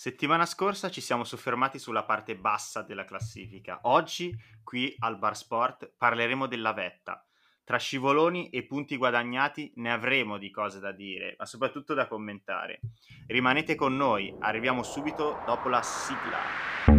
Settimana scorsa ci siamo soffermati sulla parte bassa della classifica. Oggi, qui al Bar Sport, parleremo della vetta. Tra scivoloni e punti guadagnati ne avremo di cose da dire, ma soprattutto da commentare. Rimanete con noi, arriviamo subito dopo la sigla.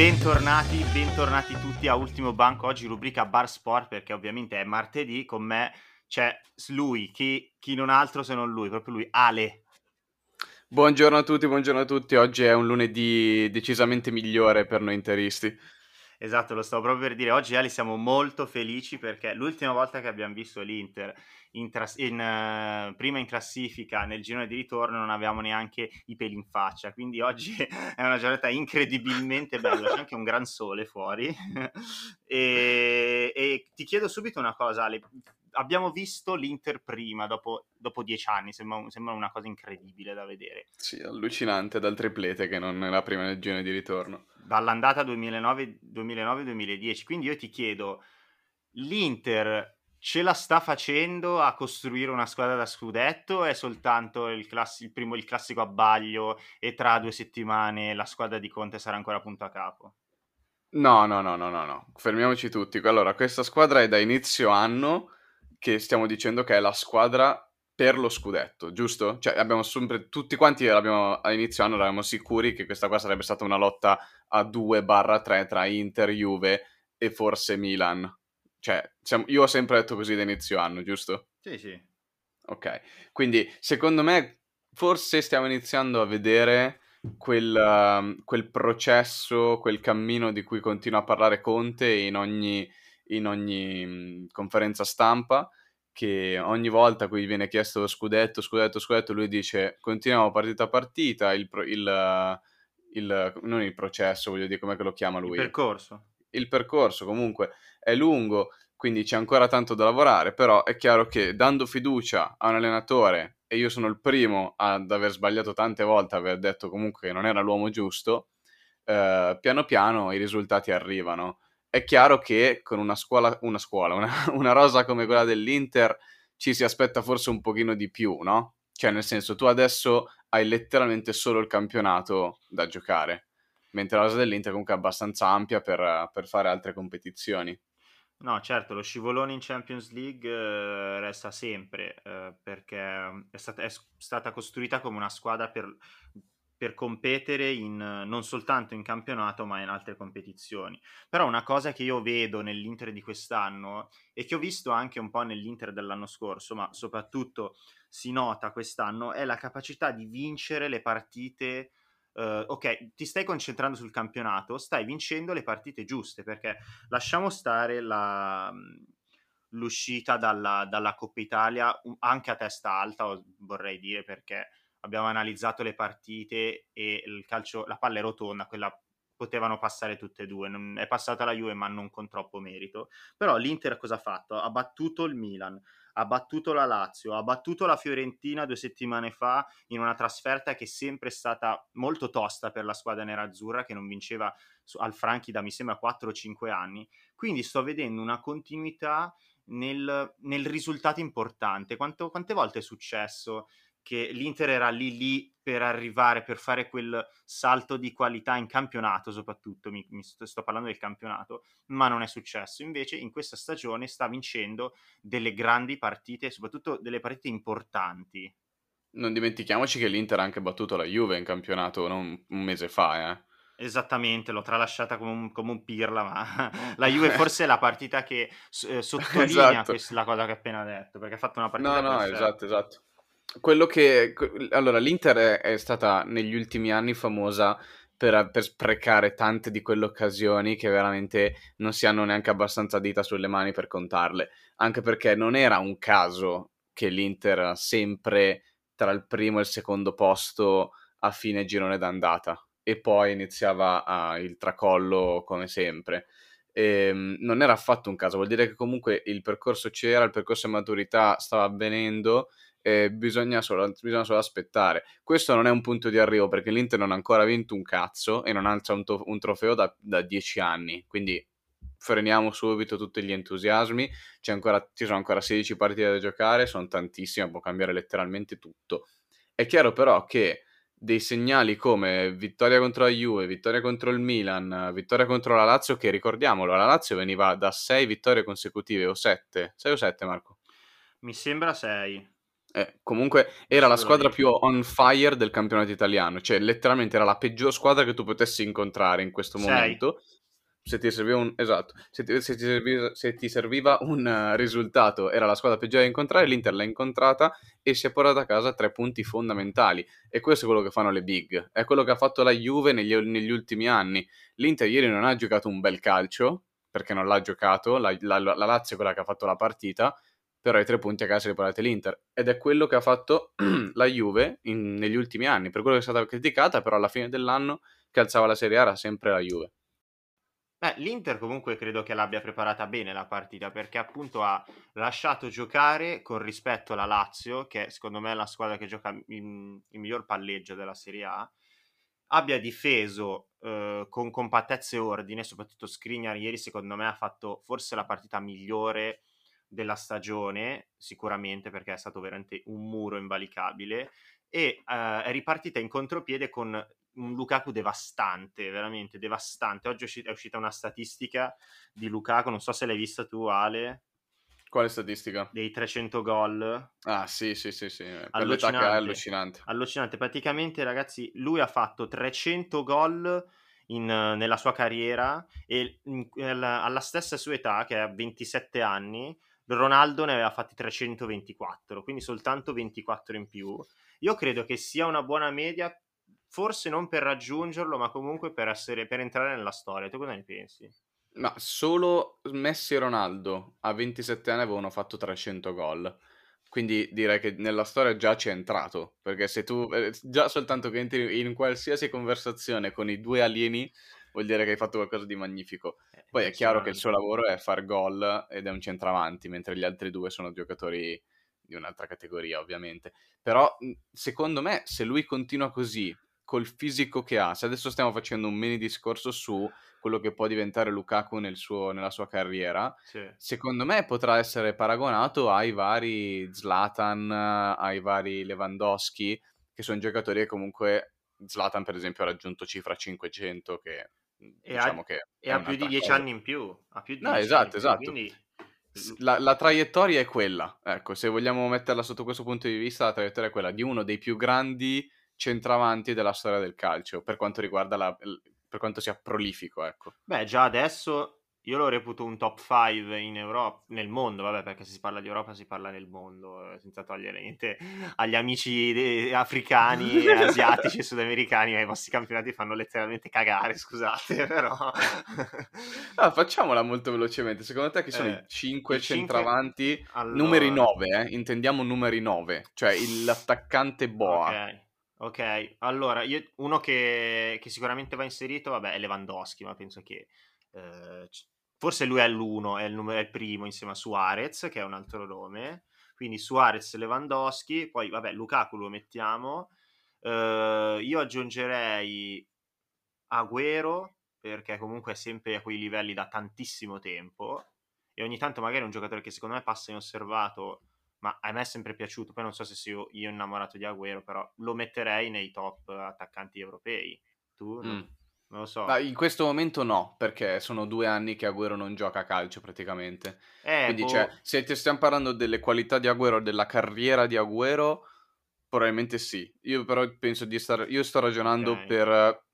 Bentornati, bentornati tutti a Ultimo Banco, oggi rubrica Bar Sport perché ovviamente è martedì, con me c'è lui, chi, chi non altro se non lui, proprio lui, Ale. Buongiorno a tutti, buongiorno a tutti, oggi è un lunedì decisamente migliore per noi interisti. Esatto, lo stavo proprio per dire, oggi Ale siamo molto felici perché l'ultima volta che abbiamo visto l'Inter in tras- in, uh, prima in classifica nel girone di ritorno non avevamo neanche i peli in faccia, quindi oggi è una giornata incredibilmente bella, c'è anche un gran sole fuori. E, e, ti chiedo subito una cosa Ale, abbiamo visto l'Inter prima, dopo, dopo dieci anni, sembra, sembra, una cosa incredibile da vedere. Sì, allucinante dal triplete che non è la prima nel girone di ritorno. Dall'andata 2009-2010, quindi io ti chiedo, l'Inter ce la sta facendo a costruire una squadra da scudetto o è soltanto il, classi- il, primo, il classico abbaglio e tra due settimane la squadra di Conte sarà ancora punto a capo? No, no, no, no, no, no. Fermiamoci tutti. Allora, questa squadra è da inizio anno che stiamo dicendo che è la squadra per lo scudetto, giusto? Cioè, abbiamo sempre, tutti quanti abbiamo, a inizio anno eravamo sicuri che questa qua sarebbe stata una lotta a 2-3 tra Inter, Juve e forse Milan cioè, siamo, io ho sempre detto così da inizio anno, giusto? Sì, sì. Ok, quindi secondo me forse stiamo iniziando a vedere quel, uh, quel processo, quel cammino di cui continua a parlare Conte in ogni, in ogni mh, conferenza stampa, che ogni volta cui viene chiesto scudetto, scudetto, scudetto, lui dice continuiamo partita a partita, il, il, il, non il processo, voglio dire come lo chiama lui. Il percorso il percorso comunque è lungo, quindi c'è ancora tanto da lavorare, però è chiaro che dando fiducia a un allenatore, e io sono il primo ad aver sbagliato tante volte, aver detto comunque che non era l'uomo giusto, eh, piano piano i risultati arrivano. È chiaro che con una scuola, una, scuola una, una rosa come quella dell'Inter ci si aspetta forse un pochino di più, no? Cioè, nel senso, tu adesso hai letteralmente solo il campionato da giocare mentre la rosa dell'Inter comunque è abbastanza ampia per, per fare altre competizioni. No, certo, lo scivolone in Champions League eh, resta sempre eh, perché è stata, è stata, costruita come una squadra per, per competere in, non soltanto in campionato ma in altre competizioni. Però una cosa che io vedo nell'Inter di quest'anno e che ho visto anche un po' nell'Inter dell'anno scorso, ma soprattutto si nota quest'anno, è la capacità di vincere le partite Uh, ok, ti stai concentrando sul campionato, stai vincendo le partite giuste perché lasciamo stare la, l'uscita dalla, dalla, Coppa Italia anche a testa alta, vorrei dire, perché abbiamo analizzato le partite e il calcio, la palla è rotonda, quella potevano passare tutte e due. Non, è passata la Juve, ma non con troppo merito. Però l'Inter cosa ha fatto? Ha battuto il Milan, ha battuto la Lazio, ha battuto la Fiorentina due settimane fa in una trasferta che è sempre stata molto tosta per la squadra nerazzurra che non vinceva al Franchi da mi sembra 4 5 anni. Quindi sto vedendo una continuità nel, nel risultato importante. Quanto, quante volte è successo che l'Inter era lì lì per arrivare, per fare quel salto di qualità in campionato soprattutto, mi, mi sto, sto, parlando del campionato, ma non è successo. Invece in questa stagione sta vincendo delle grandi partite, soprattutto delle partite importanti. Non dimentichiamoci che l'Inter ha anche battuto la Juve in campionato non un mese fa, eh. Esattamente, l'ho tralasciata come un, come un pirla, ma la Juve forse è la partita che eh, sottolinea esatto. questa, la cosa che ho appena detto, perché ha fatto una partita No, no, esatto, esatto quello che... Allora, l'Inter è, è stata negli ultimi anni famosa per, per, sprecare tante di quelle occasioni che veramente non si hanno neanche abbastanza dita sulle mani per contarle. Anche perché non era un caso che l'Inter era sempre tra il primo e il secondo posto a fine girone d'andata e poi iniziava a, il tracollo come sempre. E, ehm, non era affatto un caso, vuol dire che comunque il percorso c'era, il percorso di maturità stava avvenendo e bisogna solo, bisogna solo, aspettare. Questo non è un punto di arrivo perché l'Inter non ha ancora vinto un cazzo e non alza un, to- un trofeo da, da dieci anni, quindi freniamo subito tutti gli entusiasmi, ancora, ci sono ancora 16 partite da giocare, sono tantissime, può cambiare letteralmente tutto. È chiaro però che dei segnali come vittoria contro la Juve, vittoria contro il Milan, vittoria contro la Lazio, che ricordiamolo, la Lazio veniva da 6 vittorie consecutive o 7, 6 o 7 Marco? Mi sembra 6. Eh, comunque era la squadra più on fire del campionato italiano, cioè letteralmente era la peggior squadra che tu potessi incontrare in questo Sei. momento. Se ti serviva un, esatto, se ti, se ti serviva, se ti serviva un uh, risultato, era la squadra peggiore da incontrare, l'Inter l'ha incontrata e si è portata a casa tre punti fondamentali. E questo è quello che fanno le big, è quello che ha fatto la Juve negli, negli ultimi anni. L'Inter ieri non ha giocato un bel calcio, perché non l'ha giocato, la, la, la Lazio è quella che ha fatto la partita, però i tre punti a casa li portate l'Inter ed è quello che ha fatto la Juve in, negli ultimi anni, per quello che è stata criticata, però alla fine dell'anno che alzava la Serie A era sempre la Juve. Beh, l'Inter comunque credo che l'abbia preparata bene la partita perché appunto ha lasciato giocare con rispetto alla Lazio, che secondo me è la squadra che gioca il, il miglior palleggio della Serie A, abbia difeso eh, con compattezza e ordine, soprattutto Skriniar ieri secondo me ha fatto forse la partita migliore della stagione, sicuramente perché è stato veramente un muro invalicabile, e uh, è ripartita in contropiede con un Lukaku devastante, veramente devastante. Oggi è uscita una statistica di Lukaku, non so se l'hai vista tu Ale. Quale statistica? Dei 300 gol. Ah sì, sì, sì, sì. Per l'età che è allucinante. Allucinante, praticamente ragazzi, lui ha fatto 300 gol in, nella sua carriera e in, alla, alla stessa sua età, che ha 27 anni, Ronaldo ne aveva fatti 324, quindi soltanto 24 in più. Io credo che sia una buona media, forse non per raggiungerlo, ma comunque per, essere, per entrare nella storia. Tu cosa ne pensi? Ma solo Messi e Ronaldo a 27 anni avevano fatto 300 gol. Quindi direi che nella storia già c'è entrato, perché se tu eh, già soltanto che entri in qualsiasi conversazione con i due alieni vuol dire che hai fatto qualcosa di magnifico. Eh, Poi è chiaro che il suo lavoro è far gol ed è un centravanti, mentre gli altri due sono giocatori di un'altra categoria, ovviamente. Però secondo me, se lui continua così, col fisico che ha, se adesso stiamo facendo un mini discorso su quello che può diventare Lukaku nel suo, nella sua carriera, sì. secondo me potrà essere paragonato ai vari Zlatan, ai vari Lewandowski, che sono giocatori che comunque Zlatan per esempio ha raggiunto cifra 500 che e diciamo ha, che e ha più di 10 anni in più. Ha più di no, esatto, esatto. Quindi... La, la, traiettoria è quella, ecco, se vogliamo metterla sotto questo punto di vista, la traiettoria è quella di uno dei più grandi centravanti della storia del calcio, per quanto riguarda la, per quanto sia prolifico, ecco. Beh, già adesso io lo reputo un top 5 in Europa, nel mondo, vabbè, perché se si parla di Europa si parla nel mondo, eh, senza togliere niente agli amici de- africani, asiatici e sudamericani, i vostri campionati fanno letteralmente cagare, scusate, però... ah, facciamola molto velocemente, secondo te chi sono eh, i 5 centravanti? 5... Allora... Numeri 9, eh? intendiamo numeri 9, cioè l'attaccante Boa. Ok. Ok, allora, io, uno che, che sicuramente va inserito, vabbè, è Lewandowski, ma penso che eh, forse lui è l'uno, è il, numero, è il primo insieme a Suarez, che è un altro nome. Quindi Suarez, Lewandowski, poi vabbè, Lukaku lo mettiamo. Uh, io aggiungerei Agüero, perché comunque è sempre a quei livelli da tantissimo tempo. E ogni tanto magari è un giocatore che secondo me passa inosservato, ma a me è sempre piaciuto. Poi non so se io, io innamorato di Agüero, però lo metterei nei top attaccanti europei. Tu? Mm. Non lo so. Ma in questo momento no, perché sono due anni che Agüero non gioca a calcio praticamente. Eh, Quindi, boh. cioè, se ti stiamo parlando delle qualità di Agüero, della carriera di Agüero, probabilmente sì. Io però penso di stare... Io sto ragionando okay. per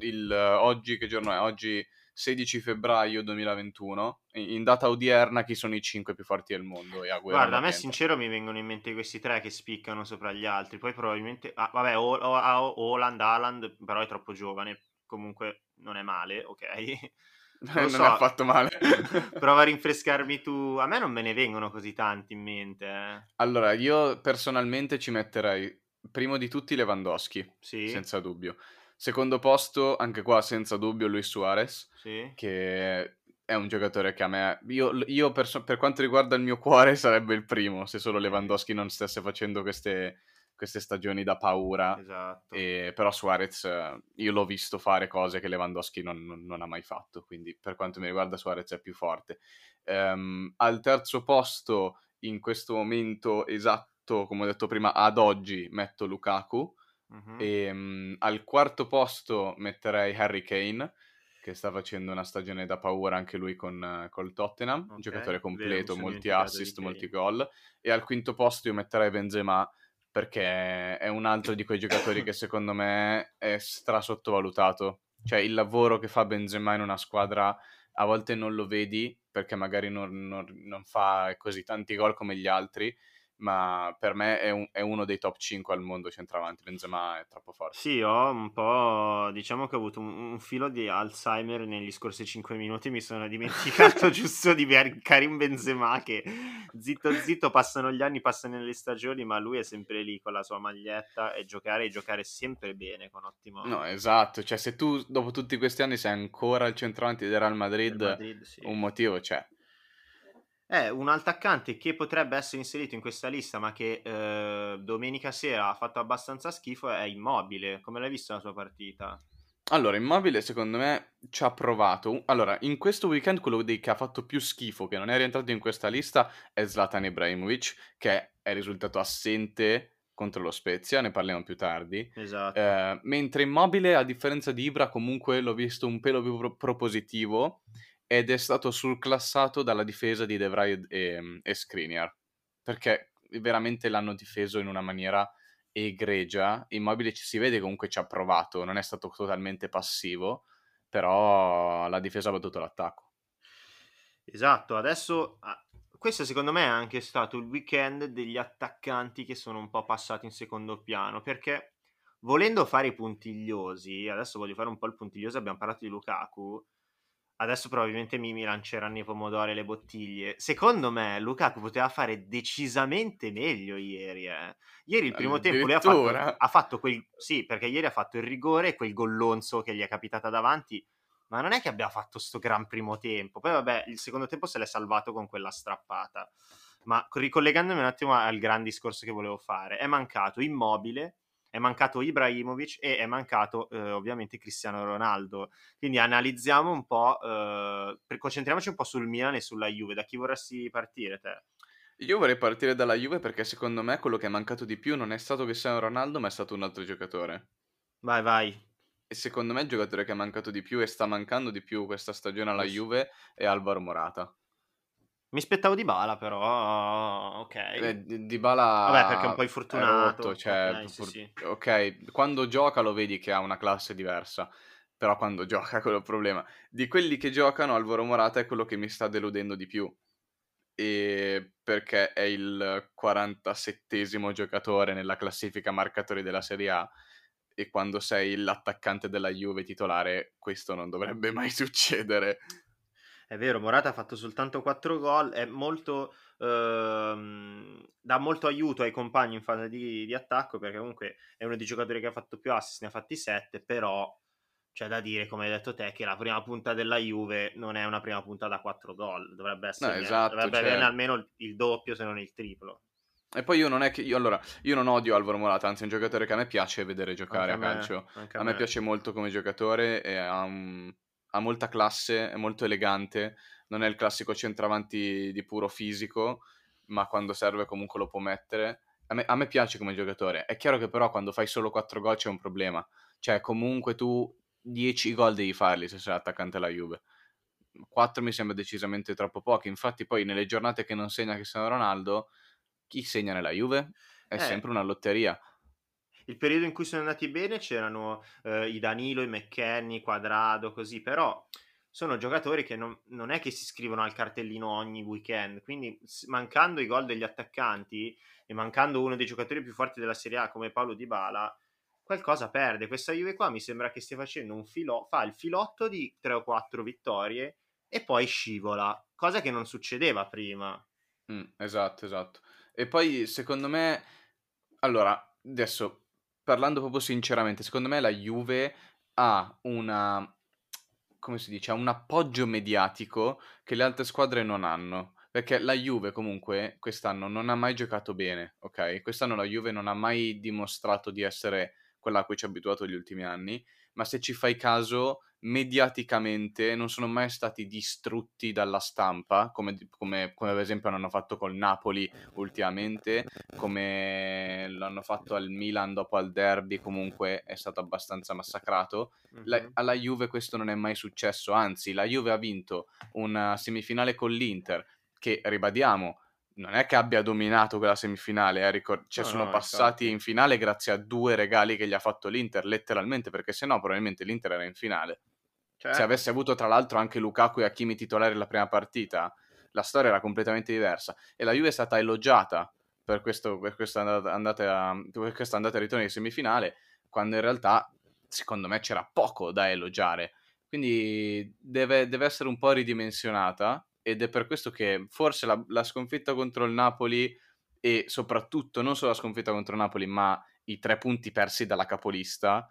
il... Oggi, che giorno è? Oggi 16 febbraio 2021. In data odierna chi sono i cinque più forti del mondo? E Agüero Guarda, a me sincero mi vengono in mente questi tre che spiccano sopra gli altri. Poi probabilmente... Ah, vabbè, Holland, Haaland, però è troppo giovane comunque non è male, ok? non so, è fatto male. prova a rinfrescarmi tu. A me non me ne vengono così tanti in mente. Eh. Allora, io personalmente ci metterei primo di tutti Lewandowski, sì. senza dubbio. Secondo posto, anche qua senza dubbio, Luis Suarez, sì. che è un giocatore che a me, io, io per, per, quanto riguarda il mio cuore sarebbe il primo, se solo Lewandowski non stesse facendo queste, queste stagioni da paura. Esatto. E, però Suarez, io l'ho visto fare cose che Lewandowski non, non, non, ha mai fatto, quindi per quanto mi riguarda Suarez è più forte. Um, al terzo posto, in questo momento esatto, come ho detto prima, ad oggi metto Lukaku. Uh-huh. E um, al quarto posto metterei Harry Kane che sta facendo una stagione da paura anche lui con col Tottenham, okay. un giocatore completo, Vero, molti assist, molti gol. E al quinto posto io metterei Benzema perché è un altro di quei giocatori che secondo me è stra sottovalutato. Cioè il lavoro che fa Benzema in una squadra a volte non lo vedi perché magari non, non, non fa così tanti gol come gli altri, ma per me è, un, è, uno dei top 5 al mondo centravanti. Benzema è troppo forte. Sì, ho un po'. Diciamo che ho avuto un, un filo di Alzheimer negli scorsi 5 minuti. Mi sono dimenticato giusto di Karim Benzema. Che zitto zitto passano gli anni, passano le stagioni, ma lui è sempre lì con la sua maglietta e giocare e giocare sempre bene con ottimo. No, esatto. Cioè, se tu dopo tutti questi anni sei ancora il centravanti del Real Madrid, Madrid sì. un motivo c'è. È un attaccante che potrebbe essere inserito in questa lista, ma che eh, domenica sera ha fatto abbastanza schifo, è immobile. Come l'hai visto la sua partita? Allora, Immobile secondo me ci ha provato. Allora, in questo weekend quello che ha fatto più schifo, che non è rientrato in questa lista, è Zlatan Ibrahimovic, che è risultato assente contro lo Spezia, ne parliamo più tardi. Esatto. Eh, mentre Immobile, a differenza di Ibra, comunque l'ho visto un pelo più pro- propositivo ed è stato surclassato dalla difesa di De Vrij e, e Skriniar, perché veramente l'hanno difeso in una maniera egregia. Immobile ci si vede comunque ci ha provato, non è stato totalmente passivo, però la difesa ha battuto l'attacco. Esatto, adesso ah, questo secondo me è anche stato il weekend degli attaccanti che sono un po' passati in secondo piano, perché volendo fare i puntigliosi, adesso voglio fare un po' il puntiglioso, abbiamo parlato di Lukaku, adesso probabilmente mi, mi lanceranno i pomodori e le bottiglie. Secondo me Lukaku poteva fare decisamente meglio ieri. Eh. Ieri il primo tempo lui ha fatto, ha fatto, quel... Sì, perché ieri ha fatto il rigore e quel gollonzo che gli è capitata davanti. Ma non è che abbia fatto sto gran primo tempo. Poi vabbè, il secondo tempo se l'è salvato con quella strappata. Ma ricollegandomi un attimo al gran discorso che volevo fare, è mancato immobile è mancato Ibrahimovic e è mancato eh, ovviamente Cristiano Ronaldo. Quindi analizziamo un po', eh, concentriamoci un po' sul Milan e sulla Juve. Da chi vorresti partire te? Io vorrei partire dalla Juve perché secondo me quello che è mancato di più non è stato Cristiano Ronaldo, ma è stato un altro giocatore. Vai, vai. E secondo me il giocatore che è mancato di più e sta mancando di più questa stagione alla Juve è Alvaro Morata. Mi aspettavo di Bala, però ok. Eh, di Bala Vabbè, perché è un po' infortunato. Rotto, cioè, okay, pur... sì, sì. ok, quando gioca lo vedi che ha una classe diversa, però quando gioca quello è il problema. Di quelli che giocano, Alvaro Morata è quello che mi sta deludendo di più. E perché è il 47 giocatore nella classifica marcatori della Serie A e quando sei l'attaccante della Juve titolare questo non dovrebbe mai succedere. È vero, Morata ha fatto soltanto 4 gol, è molto, ehm, dà molto aiuto ai compagni in fase di, di, attacco perché comunque è uno dei giocatori che ha fatto più assist, ne ha fatti 7, però c'è da dire, come hai detto te, che la prima punta della Juve non è una prima punta da 4 gol, dovrebbe, essere, no, esatto, dovrebbe cioè... avere almeno il doppio se non il triplo. E poi io non è che io allora, io non odio Alvaro Morata, anzi è un giocatore che a me piace vedere giocare anche a, calcio. A, a, me, piace molto come giocatore e ha un, ha molta classe, è molto elegante, non è il classico centravanti di puro fisico, ma quando serve comunque lo può mettere. A me, a me piace come giocatore. È chiaro che però quando fai solo 4 gol c'è un problema. Cioè comunque tu 10 gol devi farli se sei attaccante alla Juve. 4 mi sembra decisamente troppo pochi. Infatti poi nelle giornate che non segna Cristiano Ronaldo, chi segna nella Juve? È eh. sempre una lotteria il periodo in cui sono andati bene c'erano eh, i Danilo, i McKenny, Quadrado, così, però sono giocatori che non, non, è che si scrivono al cartellino ogni weekend, quindi mancando i gol degli attaccanti e mancando uno dei giocatori più forti della Serie A come Paolo Di Bala, qualcosa perde. Questa Juve qua mi sembra che stia facendo un filo, fa il filotto di 3 o 4 vittorie e poi scivola, cosa che non succedeva prima. Mm, esatto, esatto. E poi secondo me, allora, adesso parlando proprio sinceramente, secondo me la Juve ha una come si dice, ha un appoggio mediatico che le altre squadre non hanno. Perché la Juve comunque quest'anno non ha mai giocato bene, ok? Quest'anno la Juve non ha mai dimostrato di essere quella a cui ci ha abituato negli ultimi anni, ma se ci fai caso, mediaticamente non sono mai stati distrutti dalla stampa, come, come, come, ad esempio hanno fatto col Napoli ultimamente, come l'hanno fatto al Milan dopo al derby, comunque è stato abbastanza massacrato. La, alla Juve questo non è mai successo, anzi la Juve ha vinto una semifinale con l'Inter, che ribadiamo, non è che abbia dominato quella semifinale, eh, ricor- cioè no, sono no, passati in finale grazie a due regali che gli ha fatto l'Inter, letteralmente, perché se no probabilmente l'Inter era in finale. Certo. Se avesse avuto tra l'altro anche Lukaku e Hakimi titolari la prima partita, la storia era completamente diversa. E la Juve è stata elogiata per, questo, per questa, andata, per questa andata e ritorno di semifinale, quando in realtà, secondo me, c'era poco da elogiare. Quindi deve, deve essere un po' ridimensionata ed è per questo che forse la, la, sconfitta contro il Napoli e soprattutto non solo la sconfitta contro il Napoli, ma i tre punti persi dalla capolista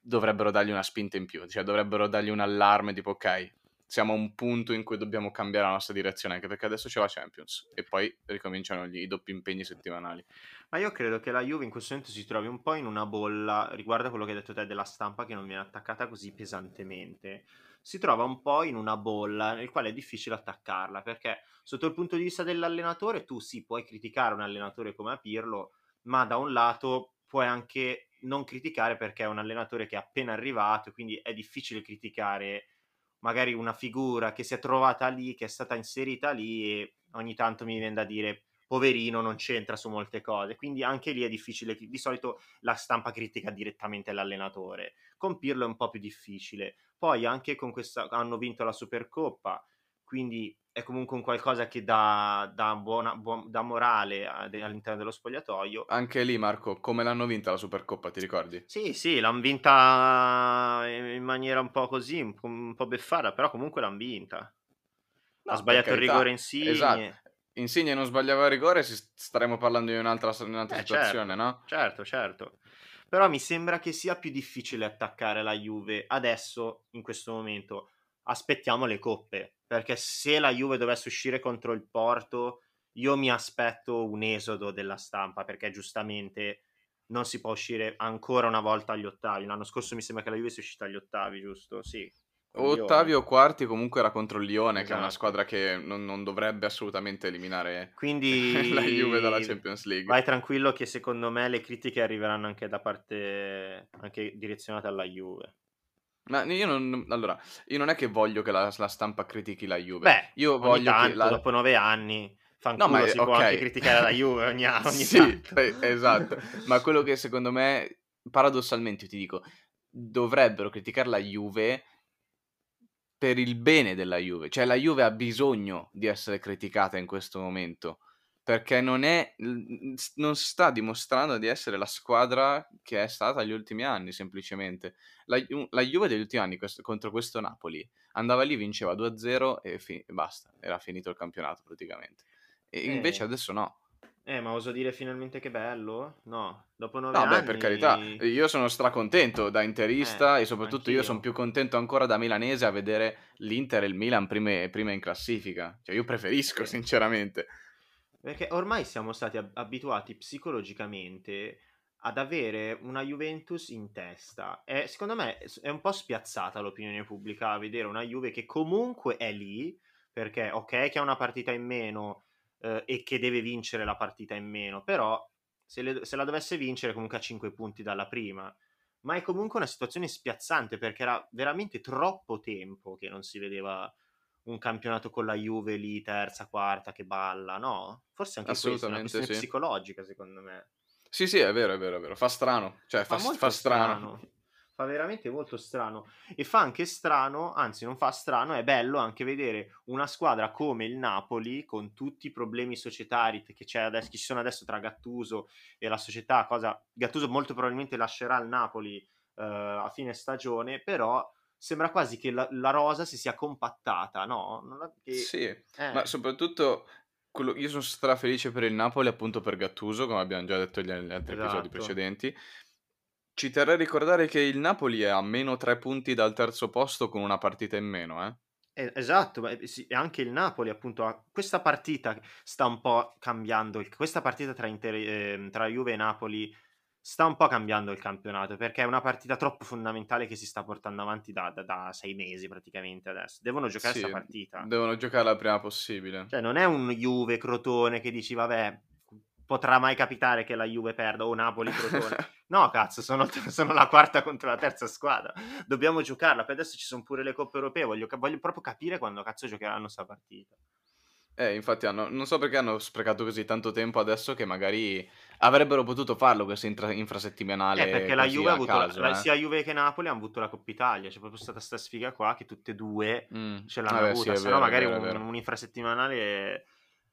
dovrebbero dargli una spinta in più, cioè dovrebbero dargli un allarme tipo ok, siamo a un punto in cui dobbiamo cambiare la nostra direzione, anche perché adesso c'è la Champions e poi ricominciano gli, i doppi impegni settimanali. Ma io credo che la Juve in questo momento si trovi un po' in una bolla, riguardo a quello che hai detto te della stampa che non viene attaccata così pesantemente si trova un po' in una bolla nel quale è difficile attaccarla perché sotto il punto di vista dell'allenatore tu sì puoi criticare un allenatore come a Pirlo ma da un lato puoi anche non criticare perché è un allenatore che è appena arrivato quindi è difficile criticare magari una figura che si è trovata lì che è stata inserita lì e ogni tanto mi viene da dire poverino non c'entra su molte cose, quindi anche lì è difficile, di solito la stampa critica direttamente l'allenatore, con Pirlo è un po' più difficile, poi anche con questa hanno vinto la Supercoppa, quindi è comunque un qualcosa che dà, dà, buona, buon, dà morale all'interno dello spogliatoio. Anche lì Marco, come l'hanno vinta la Supercoppa, ti ricordi? Sì, sì, l'hanno vinta in maniera un po' così, un po' beffara, però comunque l'hanno vinta. No, ha sbagliato il rigore in sì. Esatto. Insigne non sbagliava il rigore, staremmo parlando di un'altra, un'altra eh, situazione, certo, no? Certo, certo. Però mi sembra che sia più difficile attaccare la Juve adesso, in questo momento. Aspettiamo le coppe, perché se la Juve dovesse uscire contro il Porto, io mi aspetto un esodo della stampa, perché giustamente non si può uscire ancora una volta agli ottavi. L'anno scorso mi sembra che la Juve sia uscita agli ottavi, giusto? Sì. Ottavio Quarti comunque era contro il Lione, esatto. che è una esatto. squadra che non, non dovrebbe assolutamente eliminare Quindi, la Juve dalla Champions League. Vai tranquillo che secondo me le critiche arriveranno anche da parte anche direzionate alla Juve. Ma io non, allora, io non è che voglio che la, la stampa critichi la Juve. Beh, io voglio tanto, che la... dopo nove anni fanculo no, ma, si okay. può anche criticare la Juve ogni, ogni sì, tanto. esatto. ma quello che secondo me, paradossalmente, io ti dico, dovrebbero criticare la Juve per il bene della Juve. Cioè la Juve ha bisogno di essere criticata in questo momento perché non, è, non sta dimostrando di essere la squadra che è stata negli ultimi anni, semplicemente. La, la Juve degli ultimi anni questo, contro questo Napoli andava lì, vinceva 2-0 e, fi- e, basta, era finito il campionato praticamente. E eh. invece adesso no. Eh, ma oso dire finalmente che bello? No, dopo nove no, anni... No, beh, per carità, io sono stracontento da interista eh, e soprattutto anch'io. io sono più contento ancora da milanese a vedere l'Inter e il Milan prime, prima in classifica. Cioè, io preferisco, sì. sinceramente. Perché ormai siamo stati abituati psicologicamente ad avere una Juventus in testa. E secondo me è un po' spiazzata l'opinione pubblica a vedere una Juve che comunque è lì, perché ok che ha una partita in meno eh, e che deve vincere la partita in meno, però se, le, se la dovesse vincere comunque a 5 punti dalla prima. Ma è comunque una situazione spiazzante perché era veramente troppo tempo che non si vedeva un campionato con la Juve lì, terza, quarta, che balla, no? Forse anche questo è una questione sì. psicologica, secondo me. Sì, sì, è vero, è vero, è vero. Fa strano, cioè fa, fa, fa strano. strano fa veramente molto strano e fa anche strano, anzi non fa strano, è bello anche vedere una squadra come il Napoli con tutti i problemi societari che, adesso, che ci sono adesso tra Gattuso e la società, cosa Gattuso molto probabilmente lascerà il Napoli uh, a fine stagione, però sembra quasi che la, la rosa si sia compattata, no? Che... Sì, eh. ma soprattutto quello, io sono strafelice per il Napoli appunto per Gattuso, come abbiamo già detto negli altri esatto. episodi precedenti, Ci terrei a ricordare che il Napoli è a meno tre punti dal terzo posto con una partita in meno, eh? Eh, esatto, ma, sì, anche il Napoli appunto questa partita sta un po' cambiando, questa partita tra, Inter, eh, tra Juve e Napoli sta un po' cambiando il campionato perché è una partita troppo fondamentale che si sta portando avanti da, da, da sei mesi praticamente adesso. Devono giocare questa Sì, partita. devono giocarla il prima possibile. Cioè, non è un Juve Crotone che dici, vabbè, potrà mai capitare che la Juve perda o Napoli Crotone. No, cazzo, sono, sono, la quarta contro la terza squadra. Dobbiamo giocarla. Per adesso ci sono pure le coppe europee. Voglio, voglio proprio capire quando cazzo giocheranno sta partita. Eh, infatti hanno, non so perché hanno sprecato così tanto tempo adesso che magari avrebbero potuto farlo questo intra- infrasettimanale. Eh, perché la Juve ha avuto, caso, la, eh. sia Juve che Napoli hanno avuto la Coppa Italia, c'è proprio stata sta sfiga qua che tutte e due mm. ce l'hanno Vabbè, avuta, sì, se no magari vero, un, un, infrasettimanale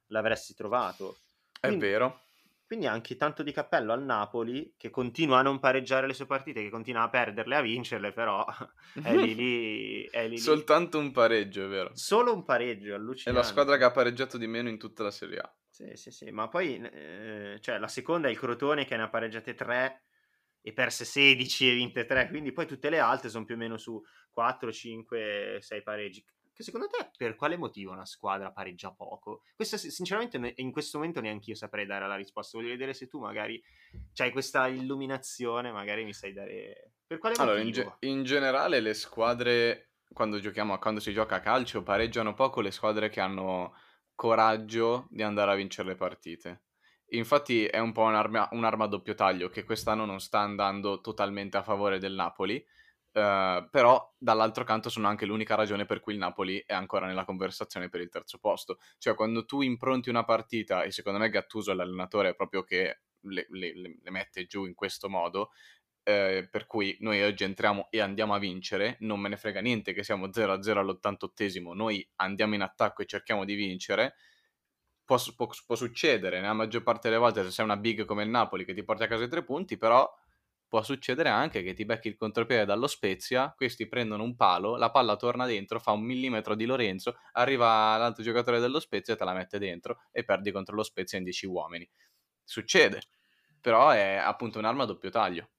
l'avresti trovato. Quindi, è vero. Quindi anche tanto di cappello al Napoli che continua a non pareggiare le sue partite, che continua a perderle, a vincerle, però è lì lì. È lì, Soltanto un pareggio, è vero. Solo un pareggio, allucinante. È la squadra che ha pareggiato di meno in tutta la Serie A. Sì, sì, sì, ma poi eh, cioè, la seconda è il Crotone che ne ha pareggiate 3 e perse 16 e vinte 3, quindi poi tutte le altre sono più o meno su 4, 5, 6 pareggi. Che secondo te per quale motivo una squadra pareggia poco? Questa, sinceramente, in questo momento neanche io saprei dare la risposta. Voglio vedere se tu magari hai questa illuminazione, magari mi sai dare. Per quale allora, motivo? In, ge- in generale, le squadre quando giochiamo, quando si gioca a calcio, pareggiano poco le squadre che hanno coraggio di andare a vincere le partite. Infatti, è un po' un'arma, un'arma a doppio taglio che quest'anno non sta andando totalmente a favore del Napoli Uh, però dall'altro canto sono anche l'unica ragione per cui il Napoli è ancora nella conversazione per il terzo posto. Cioè quando tu impronti una partita, e secondo me Gattuso è l'allenatore proprio che le, le, le mette giù in questo modo, eh, per cui noi oggi entriamo e andiamo a vincere, non me ne frega niente che siamo 0-0 all'88esimo, noi andiamo in attacco e cerchiamo di vincere, può, può, può succedere nella maggior parte delle volte se sei una big come il Napoli che ti porta a casa i tre punti, però può succedere anche che ti becchi il contropiede dallo Spezia, questi prendono un palo, la palla torna dentro, fa un millimetro di Lorenzo, arriva l'altro giocatore dello Spezia e te la mette dentro e perdi contro lo Spezia in 10 uomini. Succede, però è appunto un'arma a doppio taglio.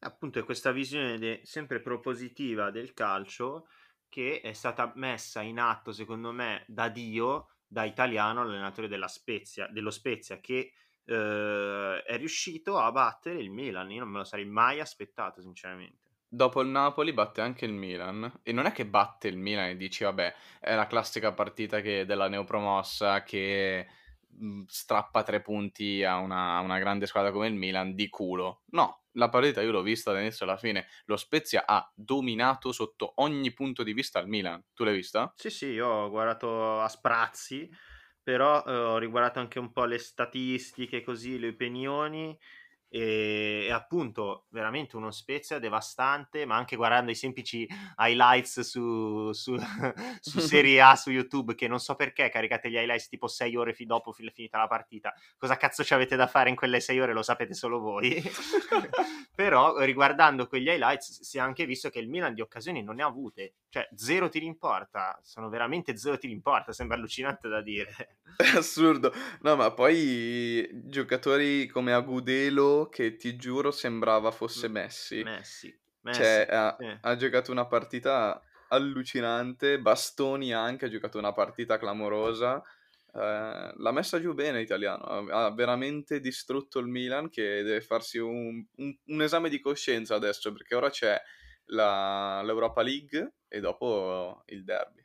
Appunto è questa visione de- sempre propositiva del calcio che è stata messa in atto, secondo me, da Dio, da italiano, allenatore della Spezia, dello Spezia, che eh, è riuscito a battere il Milan. Io non me lo sarei mai aspettato, sinceramente. Dopo il Napoli batte anche il Milan e non è che batte il Milan e dici vabbè è la classica partita che, della neopromossa che strappa tre punti a una, a una, grande squadra come il Milan di culo. No, la partita io l'ho vista dall'inizio alla fine. Lo Spezia ha dominato sotto ogni punto di vista il Milan. Tu l'hai vista? Sì, sì, io ho guardato a sprazzi però eh, ho riguardato anche un po' le statistiche, così, le opinioni e, e, appunto veramente uno Spezia devastante, ma anche guardando i semplici highlights su, su, su Serie A su YouTube, che non so perché caricate gli highlights tipo 6 ore fi- dopo fi- finita la partita. Cosa cazzo ci avete da fare in quelle 6 ore? Lo sapete solo voi. Però riguardando quegli highlights si è anche visto che il Milan di occasioni non ne ha avute, cioè zero tiri in porta, sono veramente zero tiri in porta, sembra allucinante da dire. È assurdo, no ma poi giocatori come Agudelo che ti giuro sembrava fosse Messi. Messi. Messi cioè ha, sì. ha giocato una partita allucinante, Bastoni anche ha giocato una partita clamorosa. Eh, l'ha messa giù bene italiano, ha veramente distrutto il Milan che deve farsi un, un, un esame di coscienza adesso perché ora c'è la, l'Europa League e dopo il derby.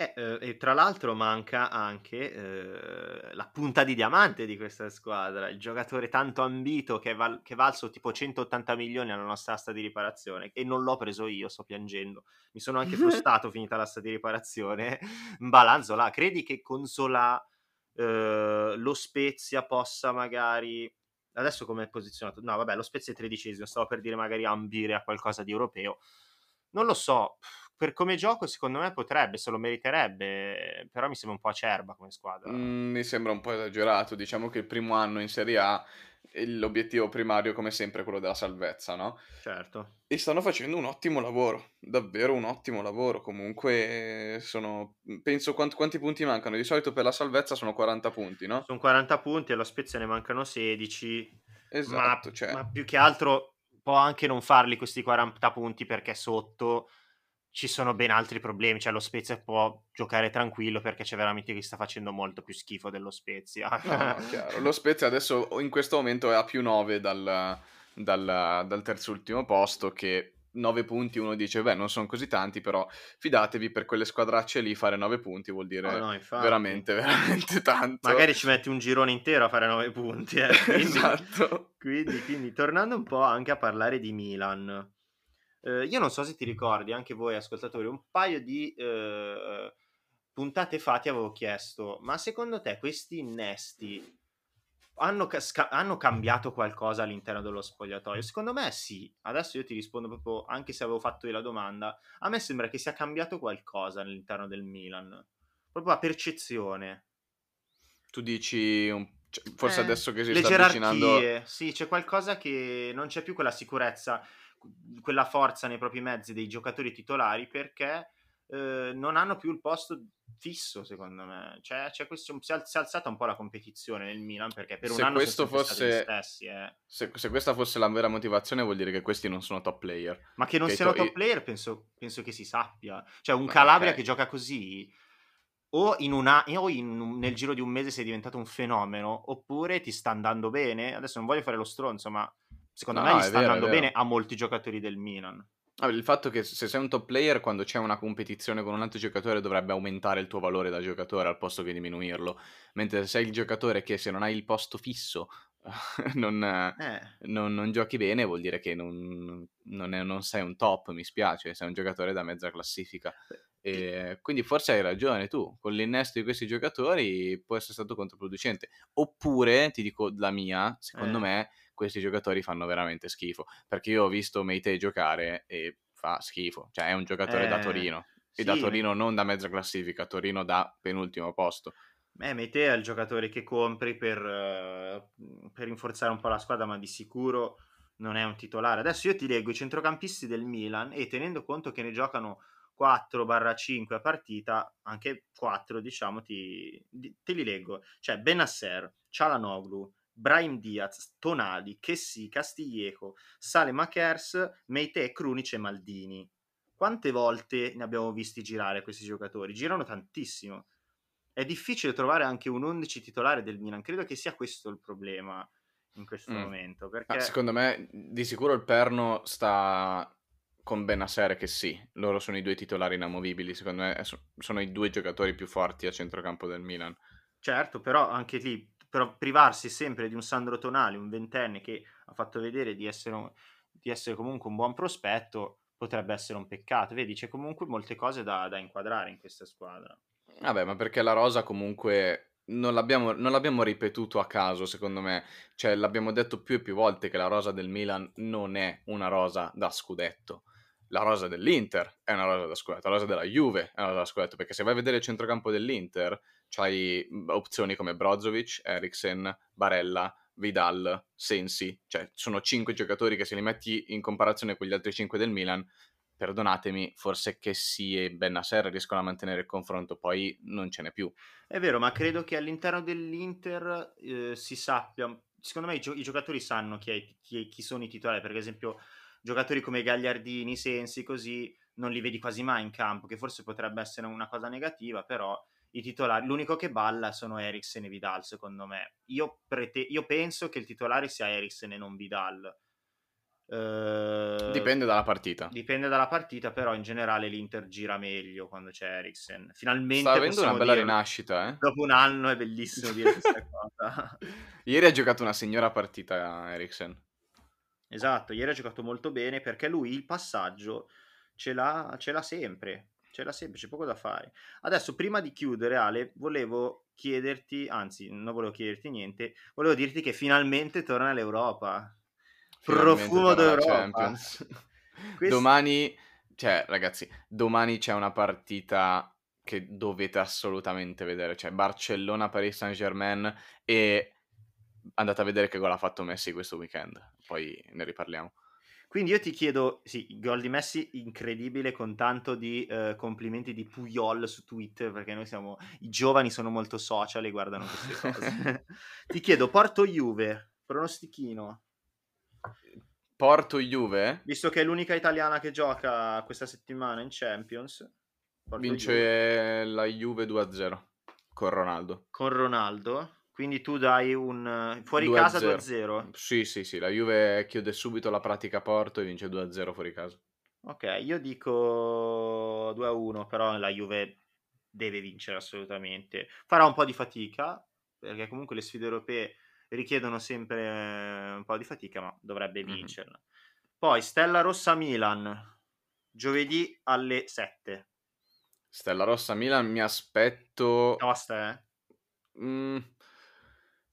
Eh, eh, e tra l'altro manca anche eh, la punta di diamante di questa squadra, il giocatore tanto ambito che, val- che valso tipo 180 milioni alla nostra asta di riparazione e non l'ho preso io, sto piangendo. Mi sono anche frustrato finita l'asta di riparazione. Balanzo là, credi che con Solà eh, lo Spezia possa magari adesso come è posizionato? No, vabbè, lo Spezia è tredicesimo, stavo per dire magari ambire a qualcosa di europeo. Non lo so, per come gioco secondo me potrebbe, se lo meriterebbe, però mi sembra un po' acerba come squadra. Mm, mi sembra un po' esagerato, diciamo che il primo anno in Serie A l'obiettivo primario come sempre è quello della salvezza, no? Certo. E stanno facendo un ottimo lavoro, davvero un ottimo lavoro, comunque sono, penso quanti, quanti punti mancano, di solito per la salvezza sono 40 punti, no? Sono 40 punti e alla Spezia ne mancano 16, esatto, ma, cioè... ma più che altro può anche non farli questi 40 punti perché sotto ci sono ben altri problemi, cioè lo Spezia può giocare tranquillo perché c'è veramente chi sta facendo molto più schifo dello Spezia. no. Lo Spezia adesso in questo momento è a più 9 dal, dal, dal terzo ultimo posto che 9 punti uno dice beh non sono così tanti però fidatevi per quelle squadracce lì fare 9 punti vuol dire no, no, veramente veramente tanto magari ci metti un girone intero a fare 9 punti eh. quindi, esatto quindi, quindi tornando un po' anche a parlare di Milan eh, io non so se ti ricordi anche voi ascoltatori un paio di eh, puntate fa ti avevo chiesto ma secondo te questi innesti hanno, ca- hanno, cambiato qualcosa all'interno dello spogliatoio? Secondo me sì. Adesso io ti rispondo proprio, anche se avevo fatto io la domanda, a me sembra che sia cambiato qualcosa all'interno del Milan. Proprio la percezione. Tu dici un... cioè, forse eh, adesso che si sta avvicinando... Sì, c'è qualcosa che non c'è più quella sicurezza, quella forza nei propri mezzi dei giocatori titolari perché eh, non hanno più il posto fisso, secondo me. Cioè, c'è questo, si, è, alzata un po' la competizione nel Milan perché per un se anno questo fosse, stessi, eh. se, se, questa fosse la vera motivazione, vuol dire che questi non sono top player. Ma che non che siano to- top player, penso, penso, che si sappia. Cioè, un Calabria okay. che gioca così. O, in una, o in, nel giro di un mese sei diventato un fenomeno, oppure ti sta andando bene. Adesso non voglio fare lo stronzo, ma secondo no, me gli sta vero, andando bene a molti giocatori del Milan. Il fatto che se sei un top player, quando c'è una competizione con un altro giocatore, dovrebbe aumentare il tuo valore da giocatore al posto che diminuirlo. Mentre se sei il giocatore che se non hai il posto fisso non, eh. non, non, giochi bene, vuol dire che non, non, è, non, sei un top, mi spiace, sei un giocatore da mezza classifica. E quindi forse hai ragione tu, con l'innesto di questi giocatori può essere stato controproducente. Oppure, ti dico la mia, secondo eh. me questi giocatori fanno veramente schifo. Perché io ho visto Meite giocare e fa schifo. Cioè, è un giocatore eh, da Torino. E sì, da Torino non da mezza classifica, Torino da penultimo posto. Eh, Meite è il giocatore che compri per, uh, per rinforzare un po' la squadra, ma di sicuro non è un titolare. Adesso io ti leggo i centrocampisti del Milan e tenendo conto che ne giocano 4-5 a partita, anche 4 diciamo, ti, te li leggo. Cioè Benasser, Cialanoglu, Brahim Diaz, Tonali, Chessy, Castiglieco, Sale Makers, Meite, Krunic e Maldini. Quante volte ne abbiamo visti girare questi giocatori? Girano tantissimo. È difficile trovare anche un 11 titolare del Milan. Credo che sia questo il problema in questo mm. momento. Perché... Ah, secondo me, di sicuro il perno sta con Benasser che sì, loro sono i due titolari inamovibili. Secondo me sono i due giocatori più forti a centrocampo del Milan. Certo, però anche lì però privarsi sempre di un Sandro Tonali, un ventenne che ha fatto vedere di essere, un, di essere comunque un buon prospetto, potrebbe essere un peccato. Vedi, c'è comunque molte cose da, da inquadrare in questa squadra. Vabbè, ma perché la rosa comunque non l'abbiamo, non l'abbiamo, ripetuto a caso, secondo me. Cioè, l'abbiamo detto più e più volte che la rosa del Milan non è una rosa da scudetto. La rosa dell'Inter è una rosa da scudetto, la rosa della Juve è una rosa da scudetto, perché se vai a vedere il centrocampo dell'Inter, c'hai opzioni come Brozovic, Eriksen, Barella, Vidal, Sensi, cioè sono cinque giocatori che se li metti in comparazione con gli altri cinque del Milan, perdonatemi, forse che sì e Benasser riescono a mantenere il confronto, poi non ce n'è più. È vero, ma credo che all'interno dell'Inter eh, si sappia, secondo me i, gio- i giocatori sanno chi, è, chi, chi, sono i titolari, per esempio giocatori come Gagliardini, Sensi, così non li vedi quasi mai in campo, che forse potrebbe essere una cosa negativa, però i titolari. L'unico che balla sono Eriksen e Vidal, secondo me. Io, prete- io penso che il titolare sia Eriksen e non Vidal. Uh, dipende dalla partita. Dipende dalla partita, però in generale l'Inter gira meglio quando c'è Eriksen. Finalmente sta avendo una bella dirlo. rinascita, eh? Dopo un anno è bellissimo dire questa cosa. Ieri ha giocato una signora partita Eriksen. Esatto, ieri ha giocato molto bene perché lui il passaggio ce l'ha, ce l'ha sempre ce l'ha sempre, c'è poco da fare. Adesso, prima di chiudere, Ale, volevo chiederti, anzi, non volevo chiederti niente, volevo dirti che finalmente torna l'Europa. Finalmente Profumo d'Europa. Questo... Domani, cioè, ragazzi, domani c'è una partita che dovete assolutamente vedere, cioè Barcellona-Paris Saint-Germain e andate a vedere che gol ha fatto Messi questo weekend, poi ne riparliamo. Quindi io ti chiedo, sì, gol di Messi incredibile con tanto di eh, complimenti di Puyol su Twitter, perché noi siamo, i giovani sono molto social e guardano queste cose. ti chiedo, Porto Juve, pronostichino. Porto Juve? Visto che è l'unica italiana che gioca questa settimana in Champions. Porto vince Juve. la Juve 2-0 con Ronaldo. Con Ronaldo? Quindi tu dai un fuori 2 casa 2-0. Sì, sì, sì, la Juve chiude subito la pratica Porto e vince 2-0 fuori casa. Ok, io dico 2-1, però la Juve deve vincere assolutamente. Farà un po' di fatica, perché comunque le sfide europee richiedono sempre un po' di fatica, ma dovrebbe vincerla. Mm-hmm. Poi Stella Rossa Milan, giovedì alle 7. Stella Rossa Milan mi aspetto... Tosta, eh? Mm.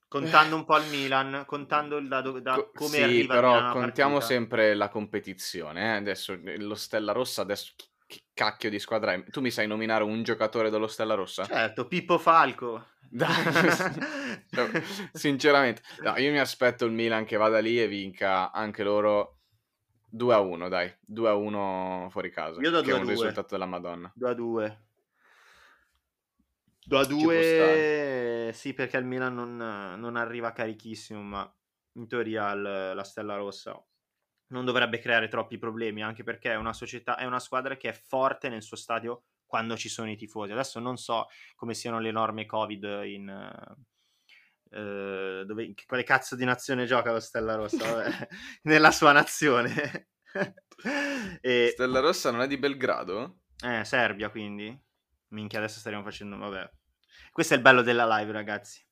Contando un po' il Milan, contando da, da come sì, arriva però contiamo partita. sempre la competizione. Eh? Adesso lo Stella Rossa adesso che cacchio di squadra è? Tu mi sai nominare un giocatore dello Stella Rossa? Certo, Pippo Falco. Sinceramente, no, io mi aspetto il Milan che vada lì e vinca anche loro 2 a 1, dai, 2 a 1 fuori casa. Io do 2 a 2. È un risultato della Madonna. 2 a 2. 2 a 2, sì, perché il Milan non, non, arriva carichissimo, ma in teoria il, la Stella Rossa non dovrebbe creare troppi problemi, anche perché è una società, è una squadra che è forte nel suo stadio quando ci sono i tifosi. Adesso non so come siano le norme Covid in... Uh, dove, quale cazzo di nazione gioca lo Stella Rossa? nella sua nazione. e... Stella Rossa non è di Belgrado? Eh, Serbia quindi. Minchia, adesso staremo facendo... Vabbè. Questo è il bello della live, ragazzi.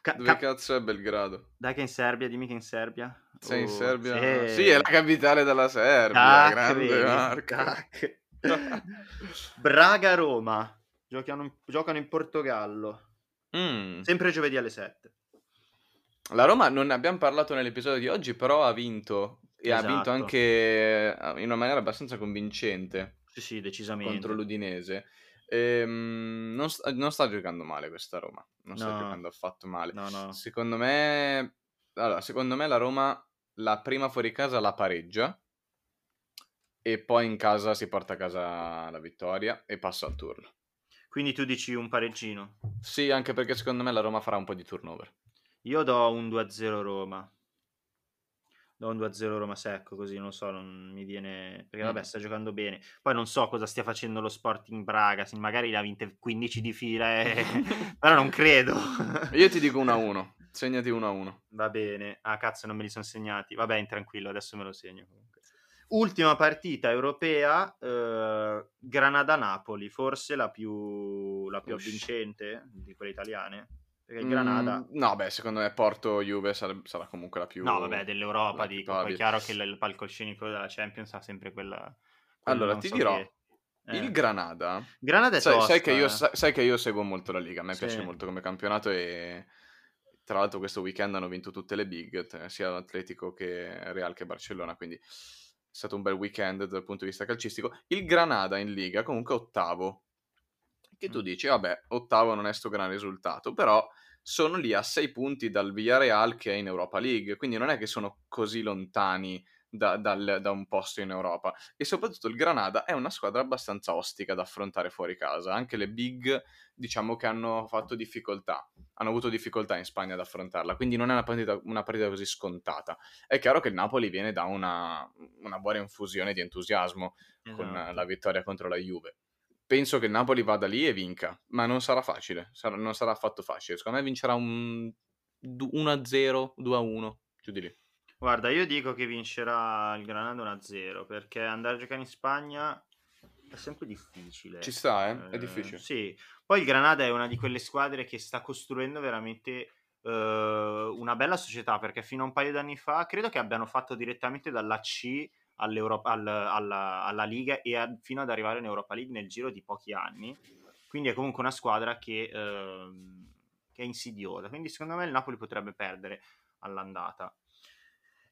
Ca- Dove cazzo è Belgrado? Dai che in Serbia, dimmi che in Serbia. Sei in oh, Serbia? Sì. sì. è la capitale della Serbia, tac, grande vedi, Marco. Braga-Roma, giocano, giocano in Portogallo. Mm. Sempre giovedì alle 7. La Roma non ne abbiamo parlato nell'episodio di oggi, però ha vinto. E esatto. ha vinto esatto. anche eh, in una maniera abbastanza convincente. Sì, sì, decisamente. Contro l'Udinese. Ehm, non, sta, non, sta, giocando male questa Roma, non sta giocando affatto male. No, no. Secondo me, allora, secondo me la Roma la prima fuori casa la pareggia e poi in casa si porta a casa la vittoria e passa al turno. Quindi tu dici un pareggino? Sì, anche perché secondo me la Roma farà un po' di turnover. Io do un 2-0 Roma do un 2-0 Roma secco, così non so, non mi viene... Perché vabbè, sta giocando bene. Poi non so cosa stia facendo lo Sporting Braga, magari l'ha vinte 15 di fila, e... però non credo. Io ti dico 1-1, segnati 1-1. Va bene. Ah, cazzo, non me li sono segnati. Vabbè, tranquillo, adesso me lo segno comunque. Ultima partita europea, eh, Granada-Napoli, forse la più, la più avvincente di quelle italiane. Perché il Granada... Mm, no, beh, secondo me Porto-Juve sarà, sarà, comunque la più... No, vabbè, dell'Europa dico. Poi è chiaro che il palcoscenico della Champions ha sempre quella... Allora, ti so dirò, che... eh. il Granada... Granada è sai, tosta, sai, che io, eh. sai, che io, seguo molto la Liga, a me sì. piace molto come campionato e... Tra l'altro questo weekend hanno vinto tutte le big, sia Atletico che Real che Barcellona, quindi è stato un bel weekend dal punto di vista calcistico. Il Granada in Liga comunque ottavo, che tu dici, vabbè, ottavo non è sto gran risultato, però sono lì a sei punti dal Villarreal che è in Europa League, quindi non è che sono così lontani da, dal, da, un posto in Europa. E soprattutto il Granada è una squadra abbastanza ostica da affrontare fuori casa. Anche le big, diciamo che hanno fatto difficoltà, hanno avuto difficoltà in Spagna ad affrontarla, quindi non è una partita, una partita così scontata. È chiaro che il Napoli viene da una, una buona infusione di entusiasmo esatto. con la vittoria contro la Juve penso che il Napoli vada lì e vinca, ma non sarà facile, sarà, non sarà affatto facile. Secondo me vincerà un 1-0, 2-1, giù di lì. Guarda, io dico che vincerà il Granada 1-0, perché andare a giocare in Spagna è sempre difficile. Ci sta, eh? È difficile. Eh, sì. Poi il Granada è una di quelle squadre che sta costruendo veramente uh, una bella società, perché fino a un paio d'anni fa credo che abbiano fatto direttamente dalla C al, alla, alla, Liga e a, fino ad arrivare in Europa League nel giro di pochi anni. Quindi è comunque una squadra che, eh, che è insidiosa. Quindi secondo me il Napoli potrebbe perdere all'andata.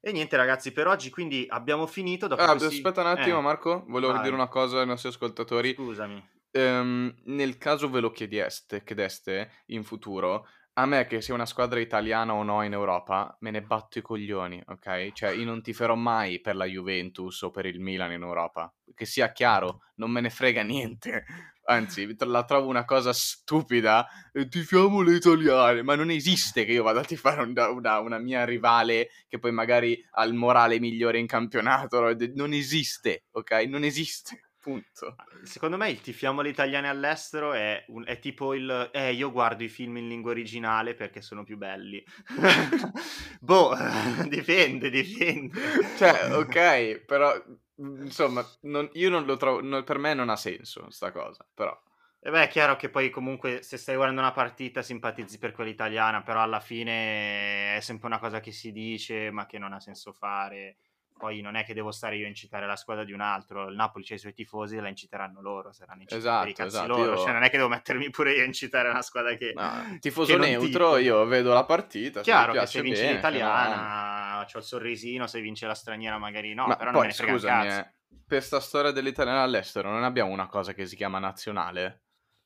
E niente ragazzi, per oggi quindi abbiamo finito. Dopo ah, questi... Aspetta un attimo eh, Marco, volevo vai. dire una cosa ai nostri ascoltatori. Scusami. Um, nel caso ve lo chiedeste, chiedeste in futuro, a me che sia una squadra italiana o no in Europa, me ne batto i coglioni, ok? Cioè, io non tiferò mai per la Juventus o per il Milan in Europa. Che sia chiaro, non me ne frega niente. Anzi, la trovo una cosa stupida. Tifiamo le italiane, ma non esiste che io vada a tifare una, una, una mia rivale che poi magari ha il morale migliore in campionato. Non esiste, ok? Non esiste. Punto. Secondo me il tifiamo le italiane all'estero è, un, è tipo il eh, io guardo i film in lingua originale perché sono più belli. boh, dipende, dipende. Cioè, ok, però insomma, non, io non lo trovo, non, per me non ha senso sta cosa, però. E beh, è chiaro che poi comunque se stai guardando una partita simpatizzi per quella italiana, però alla fine è sempre una cosa che si dice ma che non ha senso fare poi non è che devo stare io a incitare la squadra di un altro, il Napoli c'ha i suoi tifosi e la inciteranno loro, saranno incitati esatto, per esatto, loro, io... cioè non è che devo mettermi pure io a incitare una squadra che... No, tifoso che neutro, io vedo la partita, Chiaro se che se vince bene, l'italiana, no. c'ho il sorrisino, se vince la straniera magari no, Ma però poi, non me ne frega scusami, eh, per sta storia dell'italiano all'estero non abbiamo una cosa che si chiama nazionale?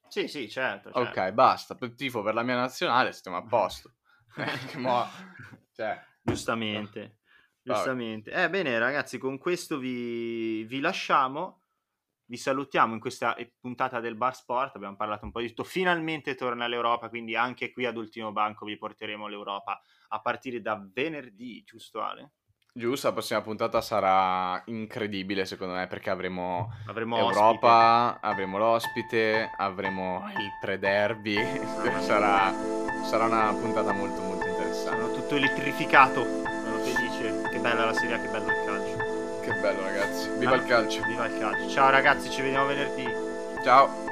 Sì, sì, certo. certo. Ok, basta, tifo per la mia nazionale, stiamo a posto. Mo... cioè... Giustamente. Giustamente. Eh, bene, ragazzi, con questo vi, vi lasciamo. Vi salutiamo in questa puntata del Bar Sport. Abbiamo parlato un po' di tutto. Finalmente torna l'Europa, quindi anche qui ad Ultimo Banco vi porteremo l'Europa a partire da venerdì, giusto Ale? Giusto, la prossima puntata sarà incredibile secondo me perché avremo, avremo Europa, ospite. avremo l'ospite, avremo il pre-derby, sarà, sarà una puntata molto molto interessante. Sono tutto elettrificato bella la Serie A, che bello il calcio. Che bello ragazzi, viva ah, il calcio. Viva il calcio. Ciao ragazzi, ci vediamo venerdì. Ciao.